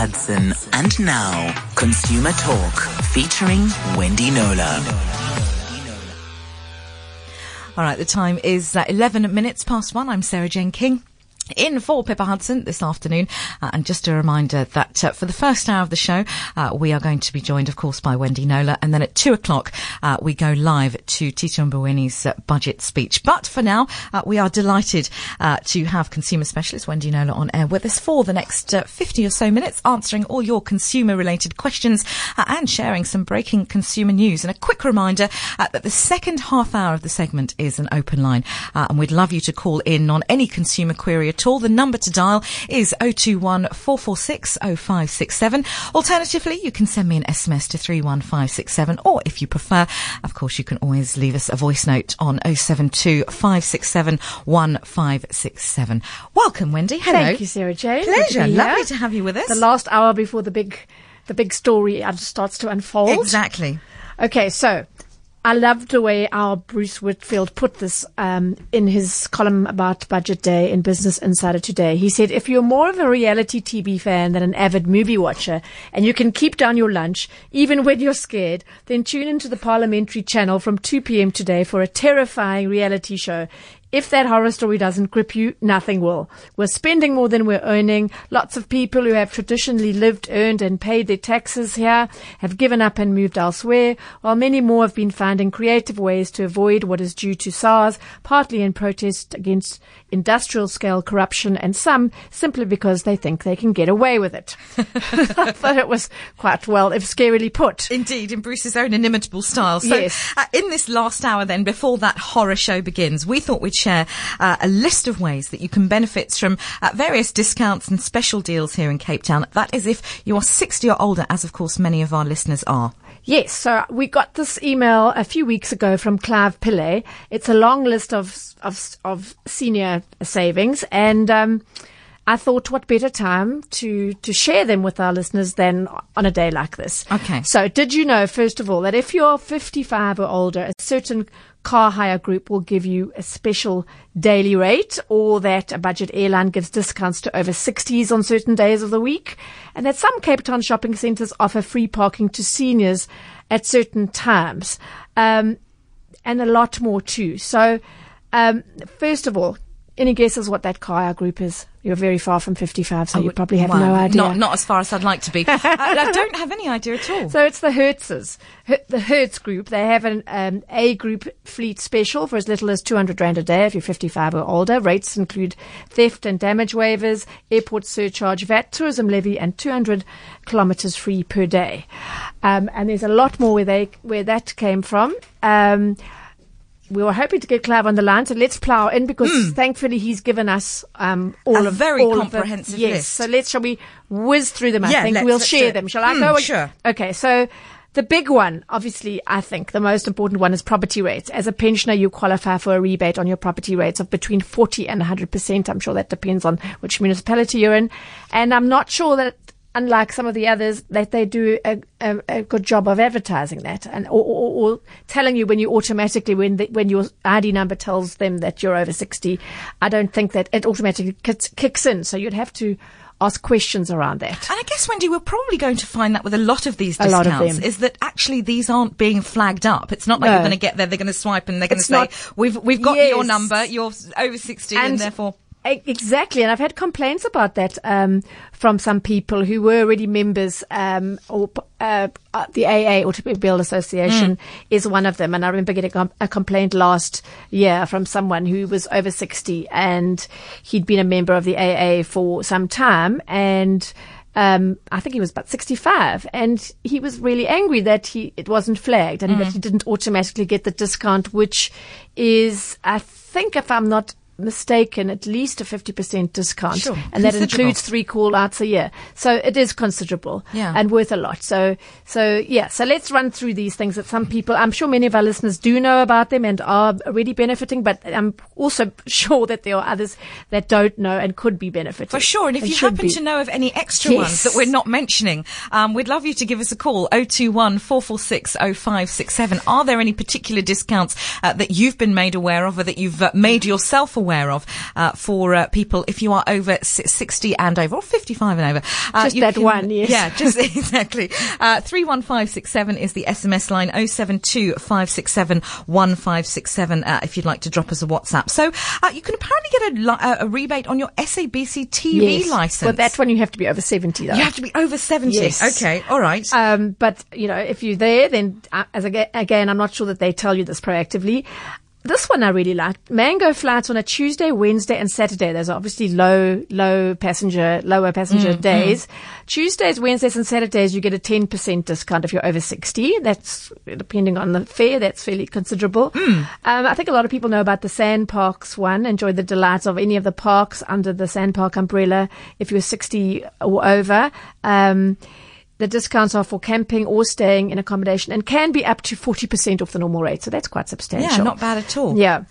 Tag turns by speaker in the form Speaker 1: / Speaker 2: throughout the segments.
Speaker 1: Hudson. And now, Consumer Talk featuring Wendy Knowler.
Speaker 2: All right, the time is uh, 11 minutes past one. I'm Sarah Jane King in for Pippa Hudson this afternoon. Uh, and just a reminder that uh, for the first hour of the show, uh, we are going to be joined, of course, by Wendy Knowler. And then at two o'clock, uh, we go live to Tito Mboweni's uh, budget speech. But for now, uh, we are delighted to have consumer specialist Wendy Knowler on air with us for the next 50 or so minutes, answering all your consumer related questions and sharing some breaking consumer news. And a quick reminder that the second half hour of the segment is an open line. and we'd love you to call in on any consumer query at all. The number to dial is 021 446 0567. Alternatively, you can send me an SMS to 31567 or if you prefer, of course, you can always leave us a voice note on 072 567 1567. Welcome, Wendy. Hello.
Speaker 3: Thank you, Sarah Jane.
Speaker 2: Pleasure. Lovely to have you with us.
Speaker 3: The last hour before the big, the big story uh, starts to unfold.
Speaker 2: Exactly.
Speaker 3: Okay, so I loved the way our Bruce Whitfield put this um, in his column about Budget Day in Business Insider today. He said, if you're more of a reality TV fan than an avid movie watcher, and you can keep down your lunch even when you're scared, then tune into the Parliamentary channel from 2 p.m. today for a terrifying reality show. If that horror story doesn't grip you, nothing will. We're spending more than we're earning. Lots of people who have traditionally lived, earned and paid their taxes here have given up and moved elsewhere, while many more have been finding creative ways to avoid what is due to SARS, partly in protest against industrial scale corruption and some simply because they think they can get away with it. I thought it was quite well, if scarily put.
Speaker 2: Indeed, in Bruce's own inimitable style. So,
Speaker 3: yes.
Speaker 2: Uh, in this last hour then, before that horror show begins, we thought we'd share uh, a list of ways that you can benefit from uh, various discounts and special deals here in Cape Town. That is if you are 60 or older, as of course many of our listeners are.
Speaker 3: Yes, so we got this email a few weeks ago from Clive Pillay. It's a long list of of, of senior savings, and um, I thought, what better time to to share them with our listeners than on a day like this?
Speaker 2: Okay.
Speaker 3: So, did you know, first of all, that if you're 55 or older, a certain car hire group will give you a special daily rate or that a budget airline gives discounts to over 60s on certain days of the week and that some Cape Town shopping centres offer free parking to seniors at certain times um, and a lot more too. So um, first of all, any guesses what that car hire group is? You're very far from 55, so you probably have
Speaker 2: well,
Speaker 3: no idea.
Speaker 2: Not, not as far as I'd like to be. I, I, don't have any idea at all.
Speaker 3: So it's the Hertzes, the Hertz group. They have an um, A group fleet special for as little as 200 rand a day if you're 55 or older. Rates include theft and damage waivers, airport surcharge, VAT, tourism levy, and 200 kilometers free per day. Um, and there's a lot more where they where that came from. Um, we were hoping to get Clive on the line, so let's plough in because mm. thankfully he's given us um, all
Speaker 2: a
Speaker 3: of
Speaker 2: very
Speaker 3: all
Speaker 2: comprehensive
Speaker 3: of the, yes.
Speaker 2: list.
Speaker 3: So let's shall we whiz through them? I
Speaker 2: yeah,
Speaker 3: think we'll share them. Shall I
Speaker 2: mm,
Speaker 3: go?
Speaker 2: Sure.
Speaker 3: Okay, so. The big one, obviously, I think the most important one is property rates. As a pensioner, you qualify for a rebate on your property rates of between 40 and 100%. I'm sure that depends on which municipality you're in. And I'm not sure that unlike some of the others, that they do a, a, a good job of advertising that and or, or, or, telling you when you automatically when the, when your ID number tells them that you're over sixty. I don't think that it automatically kicks, kicks in. So you'd have to ask questions around that.
Speaker 2: And I guess, Wendy, we're probably going to find that with a lot of these discounts,
Speaker 3: of
Speaker 2: is that actually these aren't being flagged up. It's not like
Speaker 3: no.
Speaker 2: you're going to get there, they're going to swipe and they're going to say,
Speaker 3: not,
Speaker 2: we've, we've got
Speaker 3: yes.
Speaker 2: your number, you're over 60 and, and therefore...
Speaker 3: Exactly, and I've had complaints about that um, from some people who were already members, um, or uh, the AA Automobile Association mm. is one of them. And I remember getting a complaint last year from someone who was over sixty, and he'd been a member of the AA for some time, and um, I think he was about 65 and he was really angry that he, it wasn't flagged and mm. that he didn't automatically get the discount, which is, I think if I'm not mistaken, at least a 50% discount.
Speaker 2: Sure.
Speaker 3: And that includes three call outs a year. So it is considerable
Speaker 2: yeah.
Speaker 3: and worth a lot. So, so yeah, so let's run through these things that some people, I'm sure many of our listeners do know about them and are already benefiting, but I'm also sure that there are others that don't know and could be benefiting.
Speaker 2: For sure. And if you happen
Speaker 3: be.
Speaker 2: to know of any extra
Speaker 3: yes.
Speaker 2: ones that we're not mentioning, um, we'd love you to give us a call 021 446 0567. Are there any particular discounts uh, that you've been made aware of or that you've uh, made yourself aware aware of uh, for uh, people if you are over 60 and over or 55 and over.
Speaker 3: Uh, just that can, one, yes.
Speaker 2: Yeah, just exactly. Uh, 31567 is the SMS line 072 567 1567 uh, if you'd like to drop us a WhatsApp. So uh, you can apparently get a, a, rebate on your SABC TV
Speaker 3: yes.
Speaker 2: license.
Speaker 3: But that's when you have to be over 70 though.
Speaker 2: You have to be over 70.
Speaker 3: Yes.
Speaker 2: Okay, all right.
Speaker 3: Um, but, you know, if you're there, then uh, as again, I'm not sure that they tell you this proactively. This one I really like. Mango flights on a Tuesday, Wednesday, and Saturday. Those are obviously low, low passenger, lower passenger mm, days. Mm. Tuesdays, Wednesdays, and Saturdays, you get a 10% discount if you're over 60. That's, depending on the fare, that's fairly considerable.
Speaker 2: Mm.
Speaker 3: Um, I think a lot of people know about the SANParks one. Enjoy the delights of any of the parks under the SANPark umbrella if you're 60 or over. Um, the discounts are for camping or staying in accommodation and can be up to 40% off the normal rate. So that's quite substantial.
Speaker 2: Yeah, not bad at all.
Speaker 3: Yeah.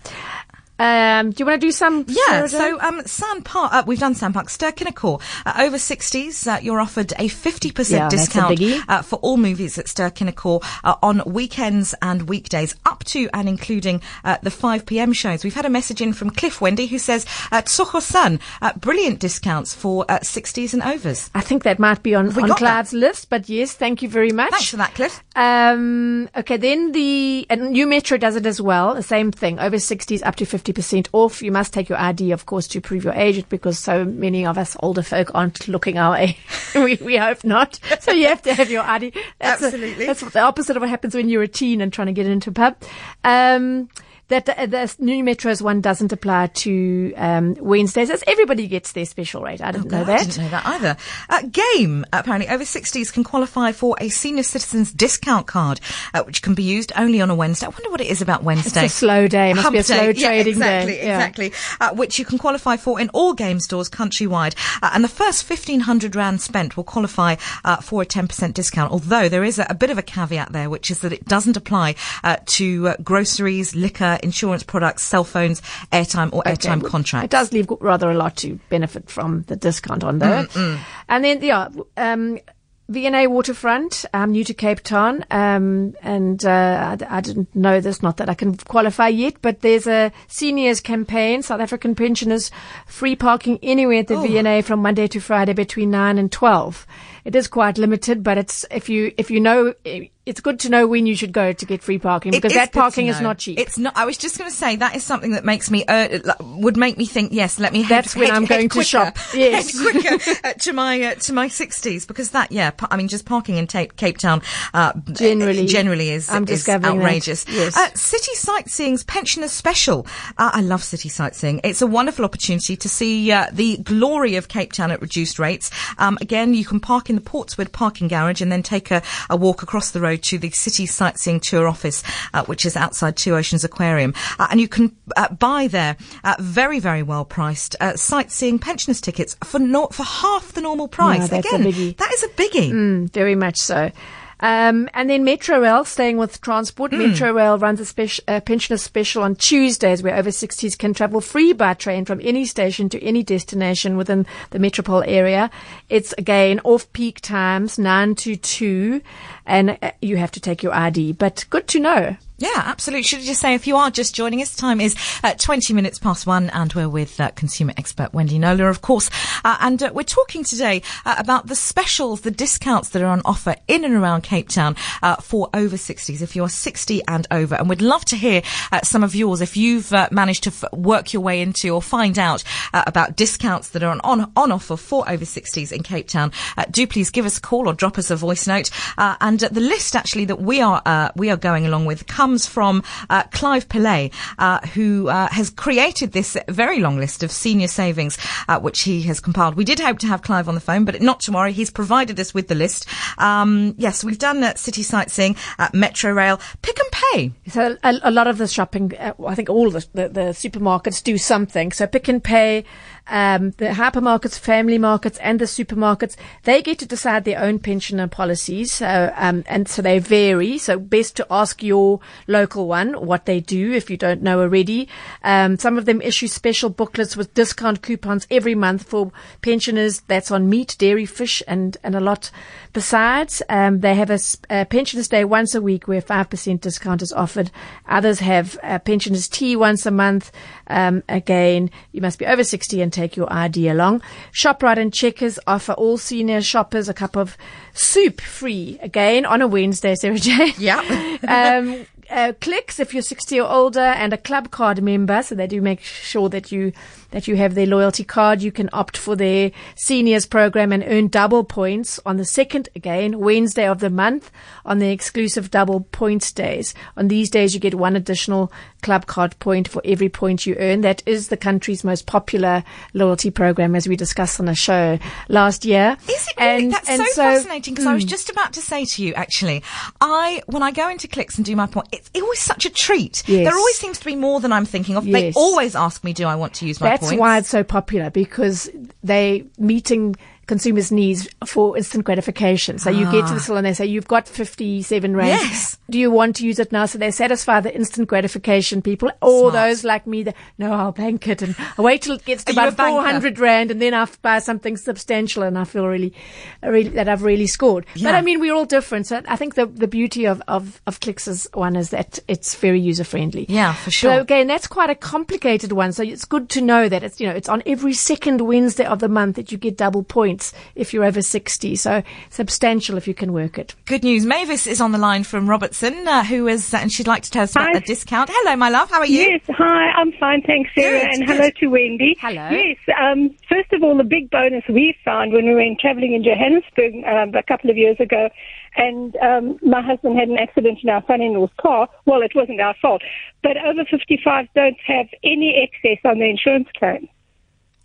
Speaker 3: Um, do you want to do some?
Speaker 2: Yeah. So, um, SANPark, uh, we've done SANPark. Ster-Kinekor, uh, over 60s, uh, you're offered a 50%
Speaker 3: yeah,
Speaker 2: discount uh, for all movies at Ster-Kinekor uh, on weekends and weekdays, up to and including uh, the 5 p.m. shows. We've had a message in from Cliff Wendy who says, uh, Tsogo Sun, uh, brilliant discounts for 60s and overs.
Speaker 3: I think that might be on, on Cloud's that? list, but yes, thank you very much.
Speaker 2: Thanks for that, Cliff.
Speaker 3: Um, okay, then the, and Nu Metro does it as well, the same thing, over 60s up to 50 50% off. You must take your ID, of course, to prove your age because so many of us older folk aren't looking our age. we, we hope not. So you have to have your ID.
Speaker 2: That's Absolutely.
Speaker 3: A, that's the opposite of what happens when you're a teen and trying to get into a pub. Um, that uh, the Nu Metro's one doesn't apply to um, Wednesdays, as everybody gets their special rate. I didn't
Speaker 2: oh,
Speaker 3: know that.
Speaker 2: I didn't know that either. Uh, game, apparently, over 60s can qualify for a senior citizens discount card, uh, which can be used only on a Wednesday. I wonder what it is about Wednesday.
Speaker 3: It's a slow day. It must
Speaker 2: Hump
Speaker 3: be a slow
Speaker 2: day.
Speaker 3: trading
Speaker 2: yeah, exactly,
Speaker 3: day.
Speaker 2: Exactly, uh, which you can qualify for in all game stores countrywide. Uh, and the first 1500 Rand spent will qualify uh, for a 10% discount, although there is a, a, bit of a caveat there, which is that it doesn't apply to groceries, liquor, insurance products, cell phones, airtime or airtime okay. contracts.
Speaker 3: It does leave rather a lot to benefit from the discount on there.
Speaker 2: Mm, mm.
Speaker 3: And then, yeah, um, V&A Waterfront, I'm new to Cape Town, um, and uh, I, I, didn't know this, not that I can qualify yet, but there's a seniors campaign, South African pensioners, free parking anywhere at the oh. V&A from Monday to Friday between 9 and 12. It is quite limited, but it's, if you, if you know, it's good to know when you should go to get free parking because that parking is not cheap.
Speaker 2: It's not. I was just going to say that is something that makes me uh, would make me think. Yes, let me. Head,
Speaker 3: That's when
Speaker 2: head,
Speaker 3: I'm going
Speaker 2: quicker,
Speaker 3: to shop. Yes,
Speaker 2: quicker uh, to my uh, to my sixties because that. Yeah, I mean, just parking in Cape, Cape Town uh,
Speaker 3: generally
Speaker 2: generally is
Speaker 3: I'm
Speaker 2: is outrageous.
Speaker 3: That. Yes.
Speaker 2: Uh, city sightseeing's pensioners special. Uh, I love city sightseeing. It's a wonderful opportunity to see the glory of Cape Town at reduced rates. Um, again, you can park in the Portswood parking garage and then take a, a walk across the road to the city sightseeing tour office, uh, which is outside Two Oceans Aquarium. Uh, and you can uh, buy there very, very well priced uh, sightseeing pensioners tickets for no- for half the normal price.
Speaker 3: Yeah,
Speaker 2: Again, that is a biggie.
Speaker 3: Mm, very much so. Um, and then Metro Rail, staying with transport, mm. Metro Rail runs a special, uh, pensioner special on Tuesdays where over 60s can travel free by train from any station to any destination within the metropole area. It's again off peak times, 9 to 2, and uh, you have to take your ID, but good to know.
Speaker 2: Yeah, absolutely. Should I just say, if you are just joining us, time is uh, 20 minutes past one, and we're with uh, consumer expert Wendy Knowler, of course. Uh, and uh, we're talking today uh, about the specials, the discounts that are on offer in and around Cape Town uh, for over 60s, if you're 60 and over. And we'd love to hear some of yours if you've managed to f- work your way into or find out about discounts that are on, on, on offer for over 60s in Cape Town. do please give us a call or drop us a voice note. and the list actually that we are we are going along with comes comes from uh, Clive Pillay, uh, who uh, has created this very long list of senior savings, uh, which he has compiled. We did hope to have Clive on the phone, but not to worry. He's provided us with the list. Um, yes, we've done uh, city sightseeing, Metro Rail, Pick and Pay.
Speaker 3: So a, a lot of the shopping, I think all the, the, the supermarkets do something. So Pick and Pay um, the hypermarkets, family markets, and the supermarkets, they get to decide their own pensioner policies. So, um, and so they vary. So best to ask your local one what they do if you don't know already. Um, some of them issue special booklets with discount coupons every month for pensioners. That's on meat, dairy, fish, and, and a lot besides. Um, they have a, a, pensioners day once a week where 5% discount is offered. Others have a pensioners tea once a month. Um, again, you must be over 60 and take your ID along. ShopRite and Checkers offer all senior shoppers a cup of soup free again on a Wednesday, Sarah Jane.
Speaker 2: Yeah.
Speaker 3: um, uh, clicks if you're 60 or older and a club card member. So they do make sure that you that you have their loyalty card. You can opt for their seniors program and earn double points on the second again Wednesday of the month on the exclusive double points days. On these days, you get one additional club card point for every point you earn. That is the country's most popular loyalty program, as we discussed on a show last year.
Speaker 2: Is it really?
Speaker 3: And-
Speaker 2: That's
Speaker 3: and
Speaker 2: so,
Speaker 3: so-
Speaker 2: fascinating because I was just about to say to you, actually, I when I go into clicks and do my point, it's always such a treat.
Speaker 3: Yes.
Speaker 2: There always seems to be more than I'm thinking of. They always ask me, "Do I want to use my
Speaker 3: That's
Speaker 2: points?"
Speaker 3: why it's so popular because they meeting consumers' needs for instant gratification. So you get to the ah. store and they say, you've got 57 rand.
Speaker 2: Yes.
Speaker 3: Do you want to use it now? So they satisfy the instant gratification people or
Speaker 2: Smart.
Speaker 3: those like me that, no, I'll bank it and I'll wait till it gets to
Speaker 2: Are you a
Speaker 3: about
Speaker 2: banker?
Speaker 3: 400 rand and then I'll buy something substantial and I feel really, really that I've really scored. But I mean, we're all different. So I think the, the beauty of, of, of Clicks is one is that it's very user friendly.
Speaker 2: Yeah, for sure.
Speaker 3: So again, that's quite a complicated one. So it's good to know that it's, you know, it's on every second Wednesday of the month that you get double points if you're over 60. So substantial if you can work it.
Speaker 2: Good news. Mavis is on the line from Robertson, uh, who is, uh, and she'd like to tell us about
Speaker 4: Hi.
Speaker 2: the discount. Hello, my love. How are you?
Speaker 4: Yes, hi, I'm fine, thanks, Sarah,
Speaker 2: Good,
Speaker 4: and
Speaker 2: good.
Speaker 4: hello to Wendy.
Speaker 3: Hello.
Speaker 4: Yes, um, first of all, the big bonus we found when we went travelling in Johannesburg um, a couple of years ago, and um, my husband had an accident in our son-in-law's car. Well, it wasn't our fault, but over 55 don't have any excess on their insurance claim.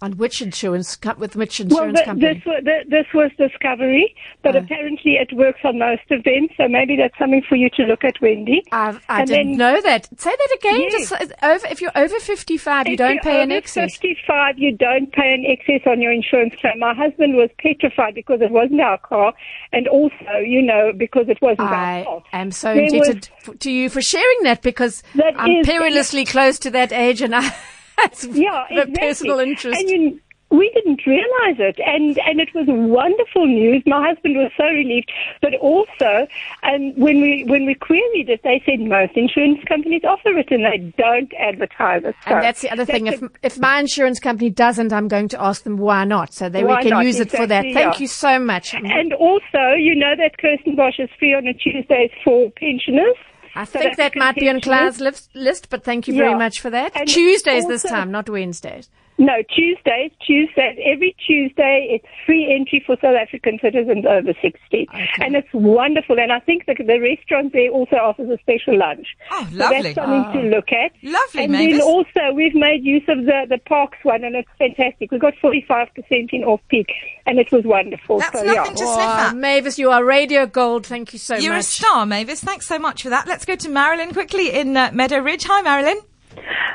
Speaker 3: On which insurance, with which
Speaker 4: Well,
Speaker 3: insurance
Speaker 4: th-
Speaker 3: company?
Speaker 4: this, wa- th- this was Discovery, but
Speaker 3: Oh.
Speaker 4: apparently it works on most of them, so maybe that's something for you to look at, Wendy.
Speaker 3: I've, I
Speaker 4: And
Speaker 3: didn't
Speaker 4: then-
Speaker 3: know that. Say that again.
Speaker 4: Yes.
Speaker 3: Just uh, over, if you're over 55, you
Speaker 4: If
Speaker 3: don't
Speaker 4: you're
Speaker 3: pay an
Speaker 4: over
Speaker 3: excess.
Speaker 4: 55, you don't pay an excess on your insurance claim. My husband was petrified because it wasn't our car, and also, you know, because it wasn't our
Speaker 3: I am so
Speaker 4: There
Speaker 3: indebted f- to you for sharing that because
Speaker 4: That
Speaker 3: I'm
Speaker 4: is-
Speaker 3: perilously close to that age and I, it's
Speaker 4: yeah,
Speaker 3: the
Speaker 4: exactly.
Speaker 3: personal interest.
Speaker 4: And you, we didn't realize it, and and it was wonderful news. My husband was so relieved, but also, and when we when we queried it, they said most insurance companies offer it, and they don't advertise it. So
Speaker 3: And that's the other thing.
Speaker 4: that's
Speaker 3: If if my insurance company doesn't, I'm going to ask them why not, so that we can
Speaker 4: not?
Speaker 3: use it for that. Thank
Speaker 4: yeah.
Speaker 3: you so much.
Speaker 4: And also, you know that Kirstenbosch is free on a Tuesday for pensioners.
Speaker 3: I think that
Speaker 4: African
Speaker 3: might be on. Claire's list, list, but thank you very much for that.
Speaker 4: And
Speaker 3: Tuesdays this time, not Wednesdays.
Speaker 4: No, Tuesdays, Tuesdays, every Tuesday it's free entry for South African citizens over 60. And it's wonderful. And I think the, the restaurant there also offers a special lunch.
Speaker 2: Oh,
Speaker 4: So
Speaker 2: lovely.
Speaker 4: that's something to look at.
Speaker 2: Lovely,
Speaker 4: And
Speaker 2: Mavis.
Speaker 4: then also we've made use of the, the parks one and it's fantastic. We got 45% in off peak and it was wonderful.
Speaker 2: That's
Speaker 4: so,
Speaker 2: nothing
Speaker 4: yeah.
Speaker 2: to sniff
Speaker 3: Oh,
Speaker 2: at.
Speaker 3: Mavis, you are radio gold. Thank you so much.
Speaker 2: You're a star, Mavis. Thanks so much for that. Let's go to Marilyn quickly in uh, Meadow Ridge. Hi, Marilyn.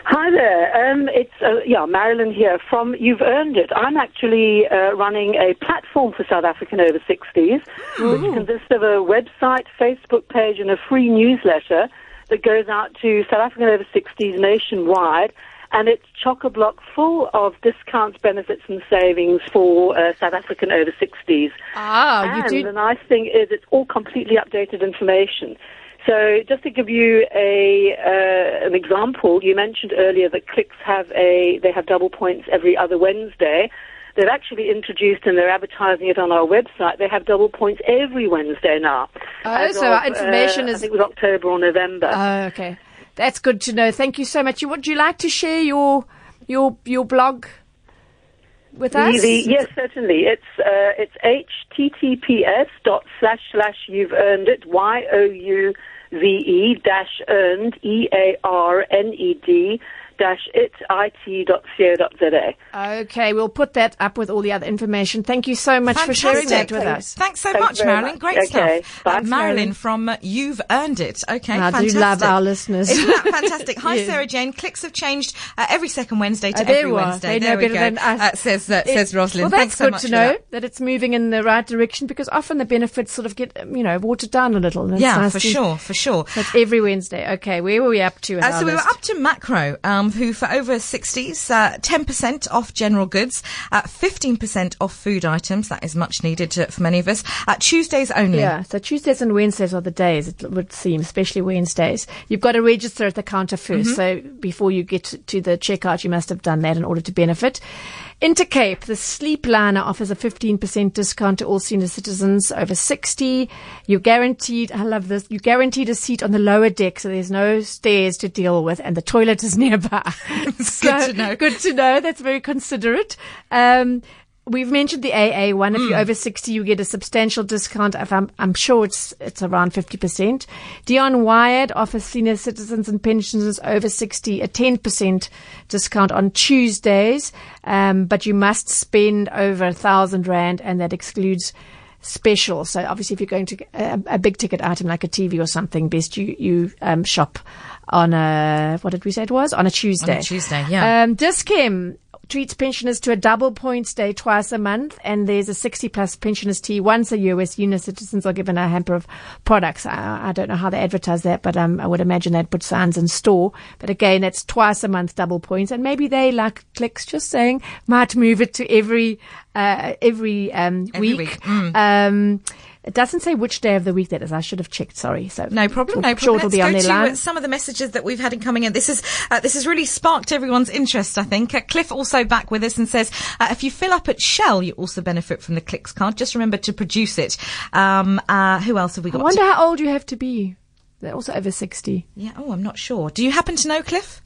Speaker 5: Hi there. Um, it's uh, yeah, Marilyn here from You've Earned It. I'm actually uh, running a platform for South African over 60s, which consists of a website, Facebook page, and a free newsletter that goes out to South African over 60s nationwide. And it's chock a block full of discounts, benefits, and savings for uh, South African over 60s.
Speaker 3: Ah, you
Speaker 5: and
Speaker 3: do.
Speaker 5: the nice thing is it's all completely updated information. So just to give you a uh, an example, you mentioned earlier that Clicks have a they have double points every other Wednesday. They've actually introduced and they're advertising it on our website. They have double points every Wednesday now.
Speaker 3: Oh, so our information
Speaker 5: uh,
Speaker 3: is-
Speaker 5: I think it was October or November.
Speaker 3: Oh, okay. That's good to know. Thank you so much. Would you like to share your your your blog with us?
Speaker 5: yes, certainly. It's uh, it's https dot slash slash you've earned it y o u v e dash earned e a r n e d dash it it co za.
Speaker 3: Okay, we'll put that up with all the other information. Thank you so much for sharing that with us.
Speaker 2: Thanks so
Speaker 5: Thanks
Speaker 2: much, Marilyn.
Speaker 5: much.
Speaker 2: Great
Speaker 5: Okay,
Speaker 2: stuff.
Speaker 5: bye.
Speaker 2: Uh, Marilyn from uh, You've Earned It. Okay,
Speaker 3: I do
Speaker 2: fantastic.
Speaker 3: love our listeners.
Speaker 2: Isn't that fantastic? Hi,
Speaker 3: Yes.
Speaker 2: Sarah Jane. Clicks have changed uh, every second Wednesday to
Speaker 3: Uh,
Speaker 2: every
Speaker 3: we.
Speaker 2: Wednesday.
Speaker 3: They
Speaker 2: there
Speaker 3: know
Speaker 2: we
Speaker 3: better
Speaker 2: go.
Speaker 3: than us.
Speaker 2: Uh, says uh,
Speaker 3: It-
Speaker 2: says Rosalind.
Speaker 3: Well,
Speaker 2: Thanks
Speaker 3: that's
Speaker 2: so
Speaker 3: good
Speaker 2: much
Speaker 3: to know
Speaker 2: that.
Speaker 3: that. it's moving in the right direction because often the benefits sort of get um, you know watered down a little. and
Speaker 2: Yeah,
Speaker 3: nice
Speaker 2: for
Speaker 3: to-
Speaker 2: sure, for sure.
Speaker 3: That's every Wednesday. Okay, where were we up to? in
Speaker 2: Uh,
Speaker 3: our
Speaker 2: so we were up to Makro. Um, who, for over 60s, uh, 10% off general goods, uh, 15% off food items. That is much needed to, for many of us. Uh, Tuesdays only.
Speaker 3: Yeah, so Tuesdays and Wednesdays are the days, it would seem, especially Wednesdays. You've got to register at the counter 1st So before you get to the checkout, you must have done that in order to benefit. Intercape, the sleep liner offers a 15% discount to all senior citizens over 60. You're guaranteed, I love this, you're guaranteed a seat on the lower deck so there's no stairs to deal with and the toilet is nearby.
Speaker 2: It's good to know.
Speaker 3: Good to know. That's very considerate. Um, We've mentioned the AA one. If you're over 60, you get a substantial discount. If I'm, I'm sure it's, it's around 50%. Dion Wired offers senior citizens and pensioners over 60 a 10% discount on Tuesdays. Um, but you must spend over a thousand rand and that excludes special. So obviously if you're going to a, a big ticket item like a TV or something, best you, you, um, shop on a, what did we say it was? On a Tuesday.
Speaker 2: Tuesday, yeah.
Speaker 3: Um, Dischem treats pensioners to a double points day twice a month, and there's a 60 plus pensioners tea once a year where senior citizens are given a hamper of products. I, I don't know how they advertise that, but um, I would imagine they'd put signs in store. But again, it's twice a month double points, and maybe they, like Clicks just saying, might move it to every uh, every um,
Speaker 2: Every
Speaker 3: week.
Speaker 2: week, mm.
Speaker 3: Um, it doesn't say which day of the week that is. I should have checked. Sorry. So
Speaker 2: No problem. No problem.
Speaker 3: Sure,
Speaker 2: Let's
Speaker 3: be on
Speaker 2: go
Speaker 3: their
Speaker 2: to uh,
Speaker 3: line.
Speaker 2: some of the messages that we've had in coming in. This is uh, this has really sparked everyone's interest. I think uh, Cliff also back with us and says uh, if you fill up at Shell, you also benefit from the Clicks card. Just remember to produce it. Um, uh, who else have we
Speaker 3: I
Speaker 2: got?
Speaker 3: wonder how old you have to be. They're also over 60.
Speaker 2: Yeah. Oh, I'm not sure. Do you happen to know, Cliff?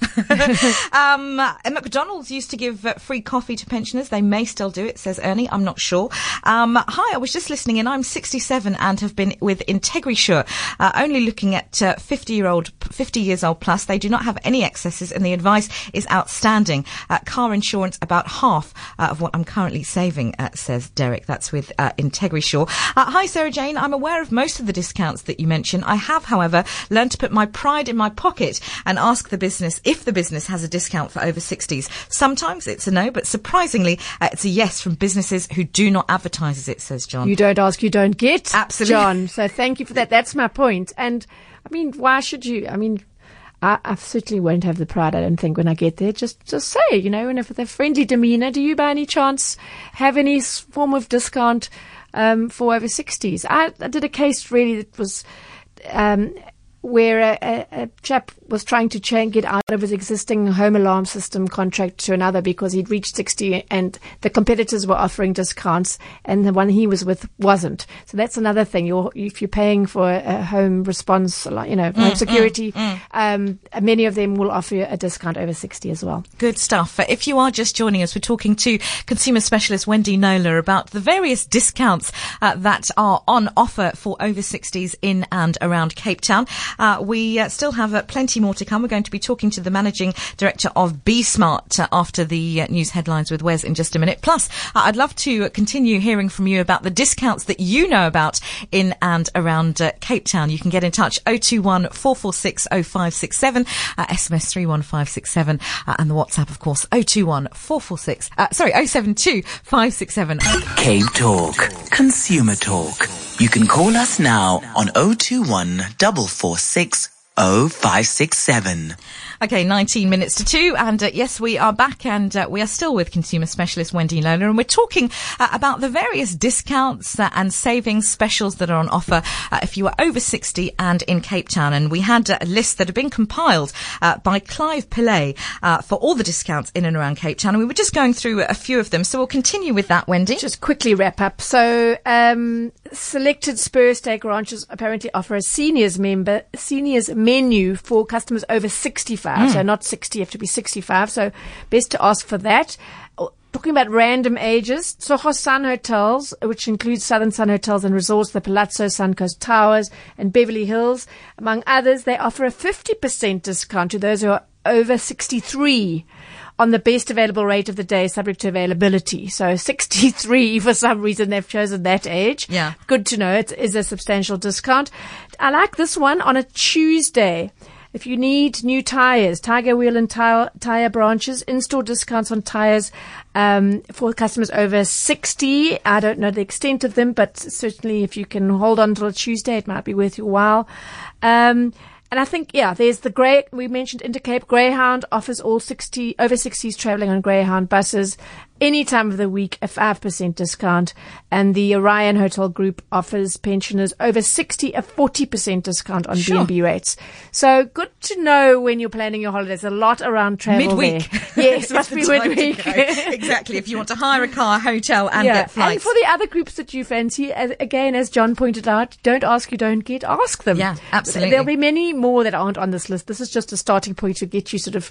Speaker 2: um, McDonald's used to give uh, free coffee to pensioners. They may still do it, says Ernie. I'm not sure. Um, hi, I was just listening in. I'm 67 and have been with IntegriSure, uh, only looking at uh, 50 year old, 50 years old plus. They do not have any excesses and the advice is outstanding. Uh, car insurance about half uh, of what I'm currently saving, uh, says Derek. That's with uh, IntegriSure. Uh, hi, Sarah Jane. I'm aware of most of the discounts that you mentioned. I have, however, learned to put my pride in my pocket and ask the business if the business has a discount for over 60s. Sometimes it's a no, but surprisingly, uh, it's a yes from businesses who do not advertise it, says John.
Speaker 3: You don't ask, you don't get.
Speaker 2: Absolutely.
Speaker 3: John. So thank you for that. That's my point. And I mean, why should you? I mean, I, I certainly won't have the pride, I don't think, when I get there. Just, just say, you know, and if with a friendly demeanor, do you by any chance have any form of discount, um, for over 60s? I, I did a case really that was, um, where a, a, chap was trying to cha- get out of his existing home alarm system contract to another because he'd reached 60 and the competitors were offering discounts and the one he was with wasn't. So that's another thing. You're, if you're paying for a home response, you know, home security, Um, many of them will offer you a discount over 60 as well.
Speaker 2: Good stuff. If you are just joining us, we're talking to consumer specialist Wendy Knowler about the various discounts uh, that are on offer for over 60s in and around Cape Town. Uh, we uh, still have uh, plenty more to come. We're going to be talking to the managing director of Be Smart uh, after the uh, news headlines with Wes in just a minute. Plus, uh, I'd love to continue hearing from you about the discounts that you know about in and around Cape Town. You can get in touch 021 446 0567, uh, SMS 31567, uh, and the WhatsApp, of course, 021 446, uh, sorry, 072 567.
Speaker 1: Cape Talk. Consumer Talk. You can call us now on 021 446 0567.
Speaker 2: Okay, 19 minutes to two. And uh, yes, we are back and uh, we are still with consumer specialist Wendy Knowler. And we're talking uh, about the various discounts uh, and savings specials that are on offer uh, if you are over 60 and in Cape Town. And we had uh, a list that had been compiled uh, by Clive Pillay uh, for all the discounts in and around Cape Town. And we were just going through a few of them. So we'll continue with that, Wendy.
Speaker 3: Just quickly wrap up. So, um, selected Spur Steak ranches apparently offer a seniors member, seniors menu for customers over 65. So hmm. not 60, you have to be 65. So best to ask for that. Oh, Talking about random ages, Tsogo Sun Hotels, which includes Southern Sun Hotels and Resorts, the Palazzo Suncoast Towers and Beverly Hills, among others, they offer a 50% discount to those who are over 63 on the best available rate of the day, subject to availability. So 63, for some reason, they've chosen that age.
Speaker 2: Yeah.
Speaker 3: Good to know. It is a substantial discount. I like this one on a Tuesday. If you need new tires, Tiger Wheel and tire, tire branches, in-store discounts on tires um, for customers over 60. I don't know the extent of them, but certainly if you can hold on till Tuesday, it might be worth your while. Um, And I think, yeah, there's the Grey, we mentioned Intercape Greyhound offers all 60, over 60s traveling on Greyhound buses any time of the week a 5% discount. And the Orion Hotel Group offers pensioners over 60 a 40% discount on
Speaker 2: Sure.
Speaker 3: B&B rates. So good to know when you're planning your holidays. A lot around travel
Speaker 2: Midweek.
Speaker 3: there. Yes, must be midweek.
Speaker 2: exactly. If you want to hire a car, hotel, and get flights.
Speaker 3: And for the other groups that you fancy, as, again, as John pointed out, don't ask, you don't get, ask them.
Speaker 2: Yeah, absolutely.
Speaker 3: There'll be many more that aren't on this list. This is just a starting point to get you sort of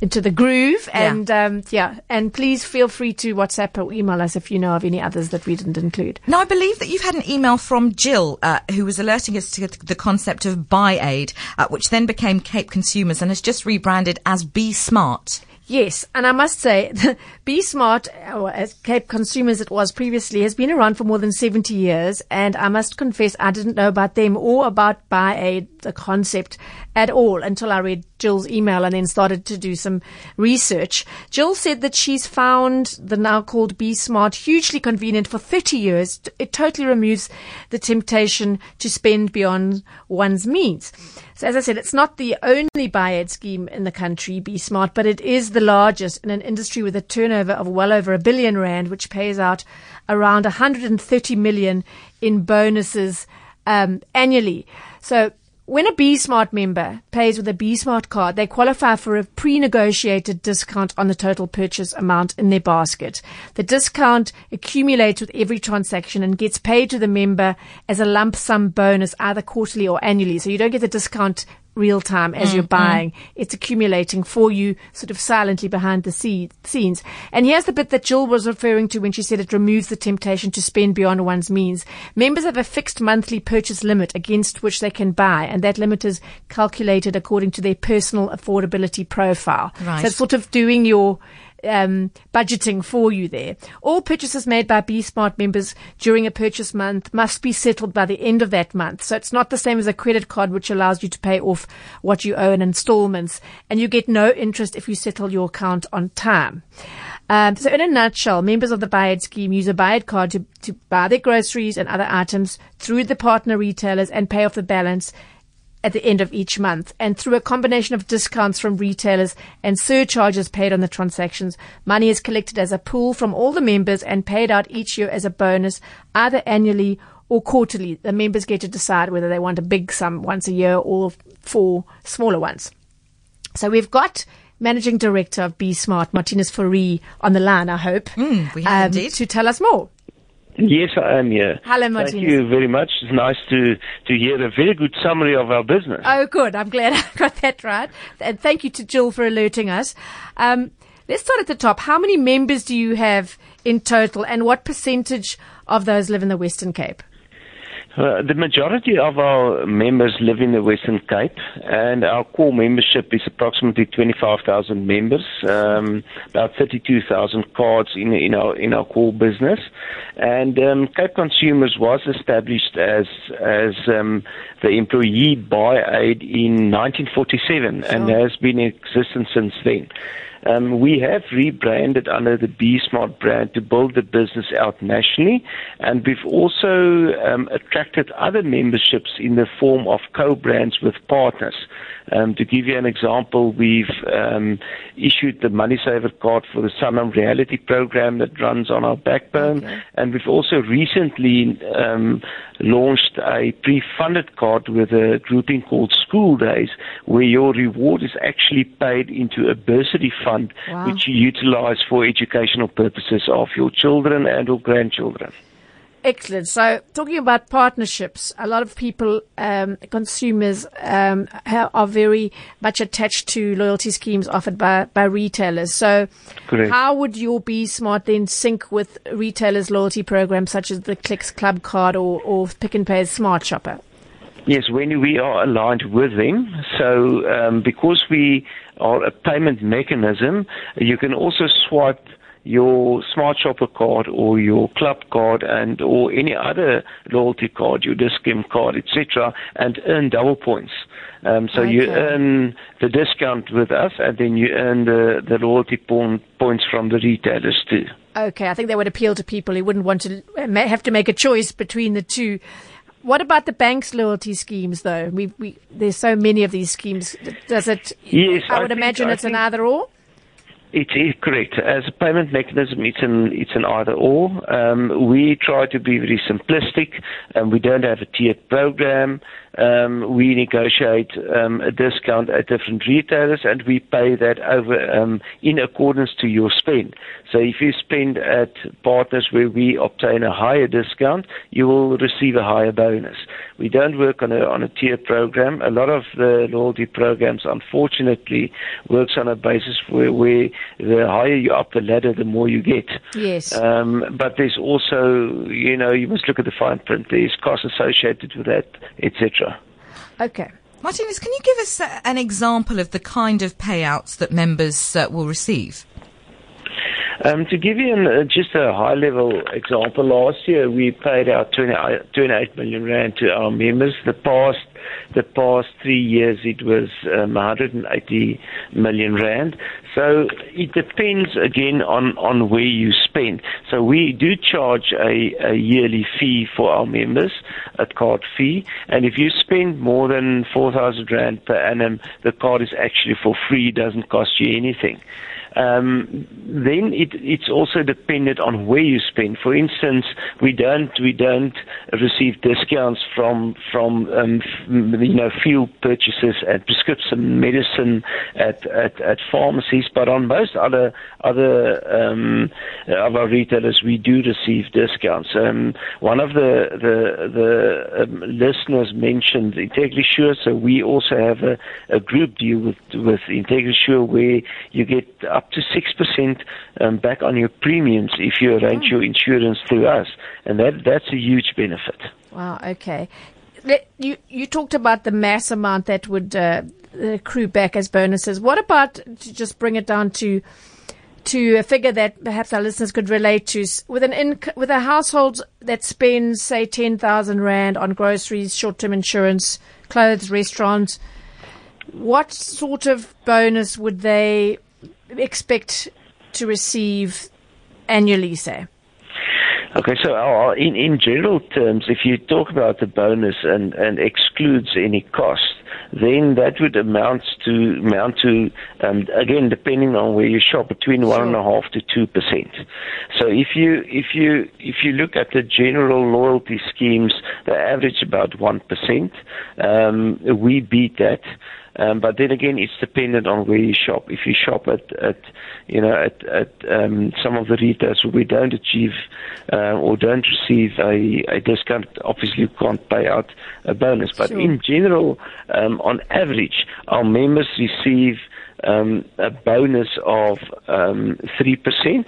Speaker 3: into the groove.
Speaker 2: Yeah.
Speaker 3: And, um, yeah, and please feel free to WhatsApp or email us if you know of any others that we didn't include.
Speaker 2: Now, I believe that you've had an email from Jill, uh, who was alerting us to the concept of Buy Aid, uh, which then became Cape Consumers and has just rebranded as Be Smart.
Speaker 3: Yes, and I must say, Be Smart, or as Cape Consumers it was previously, has been around for more than 70 years, and I must confess I didn't know about them or about Buy Aid, the concept, at all until I read Jill's email and then started to do some research. Jill said that she's found the now called Be Smart hugely convenient for 30 years. It totally removes the temptation to spend beyond one's means. So as I said, it's not the only buy aid scheme in the country, Be Smart, but it is the largest in an industry with a turnover of well over a billion rand, which pays out around 130 million in bonuses um, annually. So when a B Smart member pays with a B Smart card, they qualify for a pre-negotiated discount on the total purchase amount in their basket. The discount accumulates with every transaction and gets paid to the member as a lump sum bonus either quarterly or annually. So you don't get the discount real time as you're mm-hmm. buying. It's accumulating for you sort of silently behind the se- scenes. And here's the bit that Jill was referring to when she said it removes the temptation to spend beyond one's means. Members have a fixed monthly purchase limit against which they can buy, and that limit is calculated according to their personal affordability profile.
Speaker 2: Right.
Speaker 3: So it's sort of doing your um, budgeting for you there. All purchases made by B Smart members during a purchase month must be settled by the end of that month. So it's not the same as a credit card, which allows you to pay off what you owe in installments, and you get no interest if you settle your account on time. Um, so in a nutshell, members of the Buy-It scheme use a Buy-It card to, to buy their groceries and other items through the partner retailers and pay off the balance at the end of each month. And through a combination of discounts from retailers and surcharges paid on the transactions, money is collected as a pool from all the members and paid out each year as a bonus, either annually or quarterly. The members get to decide whether they want a big sum once a year or four smaller ones. So we've got Managing Director of Be Smart, Martinez Fourie, on the line, I hope,
Speaker 2: Mm, we have indeed.
Speaker 3: to tell us more.
Speaker 6: Yes, I am here.
Speaker 3: Hello,
Speaker 6: Thank you very much. It's nice to, to hear a very good summary of our business.
Speaker 3: Oh, good. I'm glad I got that right. And thank you to Jill for alerting us. Um, let's start at the top. How many members do you have in total, and what percentage of those live in the Western Cape?
Speaker 6: Uh, the majority of our members live in the Western Cape, and our core membership is approximately 25,000 members, um, about 32,000 cards in, in our in our core business. And um, Cape Consumers was established as as um, the employee buy aid in 1947, and has been in existence since then. Um, we have rebranded under the B Smart brand to build the business out nationally, and we've also um, attracted other memberships in the form of co-brands with partners. Um, to give you an example, we've um, issued the Money Saver card for the Sanlam Reality program that runs on our backbone, and we've also recently um, launched a pre-funded card with a grouping called School Days, where your reward is actually paid into a bursary fund,
Speaker 3: Wow.
Speaker 6: which you utilize for educational purposes of your children and or grandchildren.
Speaker 3: Excellent. So, talking about partnerships, a lot of people, um, consumers, um, are very much attached to loyalty schemes offered by, by retailers. So,
Speaker 6: Correct.
Speaker 3: how would your Be Smart then sync with retailers' loyalty programs such as the Clicks Club card or, or Pick and Pay's Smart Shopper?
Speaker 6: Yes, when we are aligned with them. So um, because we are a payment mechanism, you can also swipe your Smart Shopper card or your club card and or any other loyalty card, your Discount card, etc., and earn double points. Um, so you earn the discount with us, and then you earn the, the loyalty point, points from the retailers too.
Speaker 3: Okay, I think that would appeal to people who wouldn't want to uh, have to make a choice between the two. What about the bank's loyalty schemes, though? We, we there's so many of these schemes. Does it?
Speaker 6: Yes,
Speaker 3: I
Speaker 6: I
Speaker 3: would
Speaker 6: think-
Speaker 3: imagine
Speaker 6: I
Speaker 3: it's an
Speaker 6: think-
Speaker 3: either or.
Speaker 6: It is correct. As a payment mechanism, it's an it's an either or. Um, we try to be very simplistic, and we don't have a tiered program. Um, we negotiate um, a discount at different retailers, and we pay that over um, in accordance to your spend. So if you spend at partners where we obtain a higher discount, you will receive a higher bonus. We don't work on a on a tiered program. A lot of the loyalty programs, unfortunately, works on a basis where, where the higher you up the ladder, the more you get.
Speaker 3: Yes.
Speaker 6: Um, but there's also, you know, you must look at the fine print. There's costs associated with that, etc.
Speaker 3: Okay.
Speaker 2: Martinez, can you give us an example of the kind of payouts that members uh, will receive?
Speaker 6: Um, to give you an, uh, just a high level example, last year we paid out 20, uh, 28 million rand to our members. The past the past three years it was um, 180 million rand. So it depends again on, on where you spend. So we do charge a, a yearly fee for our members, a card fee, and if you spend more than 4,000 rand per annum, the card is actually for free, doesn't cost you anything. Um, then it, it's also dependent on where you spend. For instance, we don't we don't receive discounts from from um, you know fuel purchases and prescription medicine at, at, at pharmacies, but on most other other um, of our retailers we do receive discounts. Um, one of the the, the um, listeners mentioned IntegriSure, so we also have a, a group deal with with Integrity Sure where you get up to six percent um, back on your premiums if you arrange your insurance through us, and that that's a huge benefit.
Speaker 3: Wow. Okay. Let, you you talked about the mass amount that would uh, accrue back as bonuses. What about to just bring it down to to a figure that perhaps our listeners could relate to with an inc- with a household that spends say ten thousand rand on groceries, short term insurance, clothes, restaurants. What sort of bonus would they expect to receive annually? Say.
Speaker 6: Okay, so uh, in in general terms, if you talk about the bonus and and excludes any cost, then that would amount to amount to um, again depending on where you shop between one and a half to two percent. So if you if you if you look at the general loyalty schemes, they average about one percent. Um, we beat that. Um, but then again, it's dependent on where you shop. If you shop at, at you know, at, at um, some of the retailers where we don't achieve uh, or don't receive a, a discount, obviously you can't pay out a bonus. But
Speaker 3: Sure.
Speaker 6: in general, um, on average, our members receive um, a bonus of um, three percent,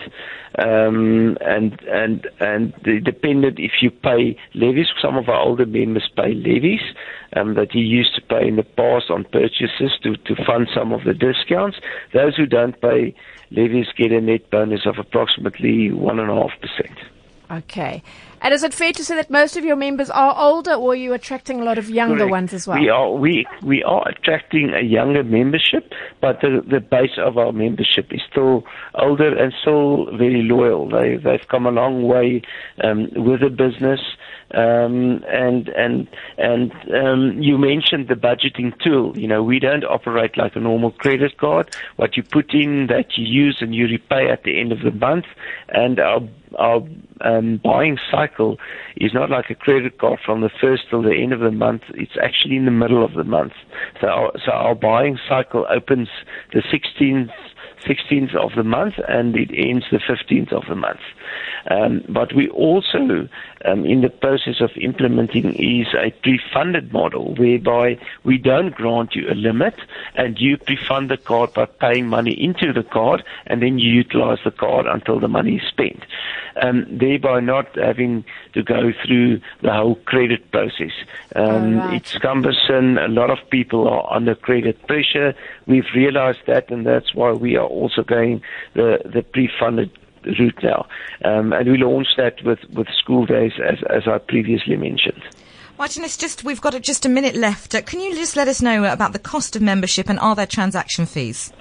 Speaker 6: um, and and and dependent if you pay levies. Some of our older members pay levies um, that you used to pay in the past on purchases to to fund some of the discounts. Those who don't pay levies get a net bonus of approximately one and a half percent.
Speaker 3: Okay. And is it fair to say that most of your members are older, or are you attracting a lot of younger
Speaker 6: Correct.
Speaker 3: ones as well?
Speaker 6: We are we we are attracting a younger membership, but the the base of our membership is still older and still very loyal. They they've come a long way um, with the business. Um, and and and um, you mentioned the budgeting tool. You know, we don't operate like a normal credit card. What you put in, that you use, and you repay at the end of the month. And our our um, buying cycle is not like a credit card from the first till the end of the month. It's actually in the middle of the month. So our, so our buying cycle opens the 16th 16th of the month and it ends the 15th of the month. Um, but we also, um, in the process of implementing, is a pre-funded model whereby we don't grant you a limit and you pre-fund the card by paying money into the card and then you utilize the card until the money is spent. Um, thereby not having to go through the whole credit process. Um,
Speaker 3: Alright.
Speaker 6: It's cumbersome. A lot of people are under credit pressure. We've realized that, and that's why we are also going the, the pre-funded route now. Um, and we launched that with, with school days, as, as I previously mentioned.
Speaker 2: Martin, it's just we've got just a minute left. Uh, can you just let us know about the cost of membership and are there transaction fees?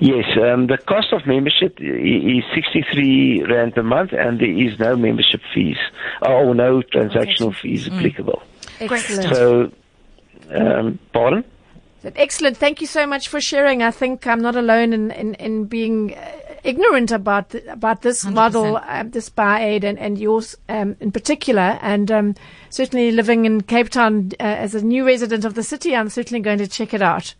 Speaker 6: Yes, um, the cost of membership is 63 rand per month and there is no membership fees or no transactional fees applicable.
Speaker 3: Excellent.
Speaker 6: So, um, pardon?
Speaker 3: Excellent. Thank you so much for sharing. I think I'm not alone in, in, in being uh, ignorant about the, about this
Speaker 2: 100%.
Speaker 3: model, uh, this buy aid, and, and yours um, in particular. And um, certainly living in Cape Town uh, as a new resident of the city, I'm certainly going to check it out.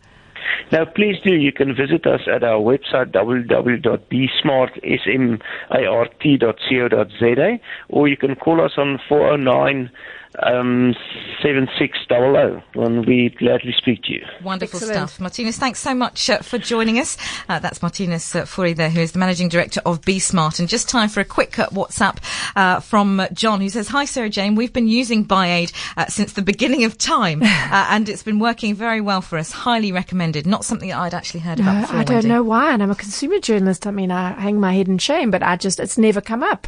Speaker 6: Now, please do. You can visit us at our website www.bsmart.co.za or you can call us on 409 um, 7600 when we gladly speak to you.
Speaker 2: Wonderful
Speaker 3: Excellent.
Speaker 2: stuff. Martinez, thanks so much uh, for joining us. Uh, that's Martinez uh, Fourie there, who is the managing director of Be Smart. And just time for a quick uh, WhatsApp uh, from uh, John, who says, Hi, Sarah Jane. We've been using BuyAid uh, since the beginning of time, uh, and it's been working very well for us. Highly recommended. Not something that I'd actually heard about
Speaker 3: Uh,
Speaker 2: before.
Speaker 3: I don't
Speaker 2: Wendy.
Speaker 3: know why, and I'm a consumer journalist. I mean, I hang my head in shame, but I just, it's never come up.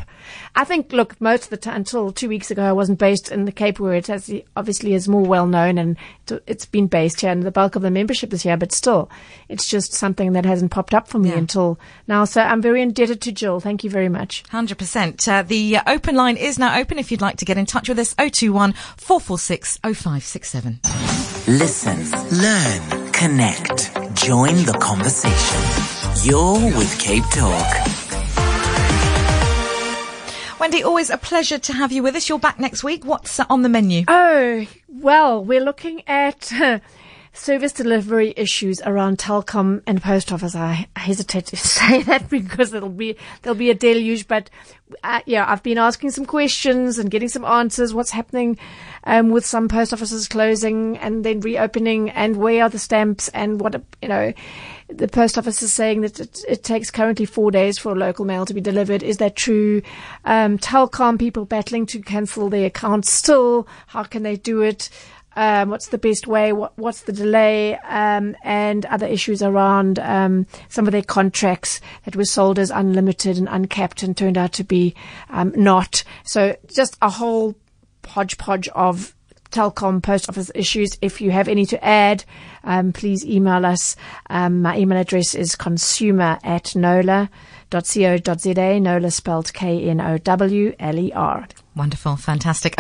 Speaker 3: I think, look, most of the time, until two weeks ago, I wasn't based in the Cape where it has, obviously is more well known and it- it's been based here and the bulk of the membership is here, but still, it's just something that hasn't popped up for me
Speaker 2: Yeah.
Speaker 3: until now. So I'm very indebted to Jill. Thank you very much.
Speaker 2: 100%. Uh, the uh, open line is now open if you'd like to get in touch with us. 021 446 0567.
Speaker 1: Listen, learn, connect. Join the conversation. You're with Cape Talk.
Speaker 2: Wendy, always a pleasure to have you with us. You're back next week. What's uh, on the menu?
Speaker 3: Oh, well, we're looking at service delivery issues around Telkom and post office. I hesitate to say that because it'll be, there'll be a deluge, but uh, yeah, I've been asking some questions and getting some answers. What's happening, um, with some post offices closing and then reopening and where are the stamps and what, you know, the post office is saying that it, it takes currently four days for a local mail to be delivered. Is that true? Um, Telkom people battling to cancel their accounts still. How can they do it? Um, what's the best way? What, what's the delay? Um, and other issues around um, some of their contracts that were sold as unlimited and uncapped and turned out to be um, not. So just a whole hodgepodge of Telkom post office issues. If you have any to add, um, please email us. Um, my email address is consumer at knowler.co.za, Knowler spelled K-N-O-W-L-E-R.
Speaker 2: Wonderful. Fantastic.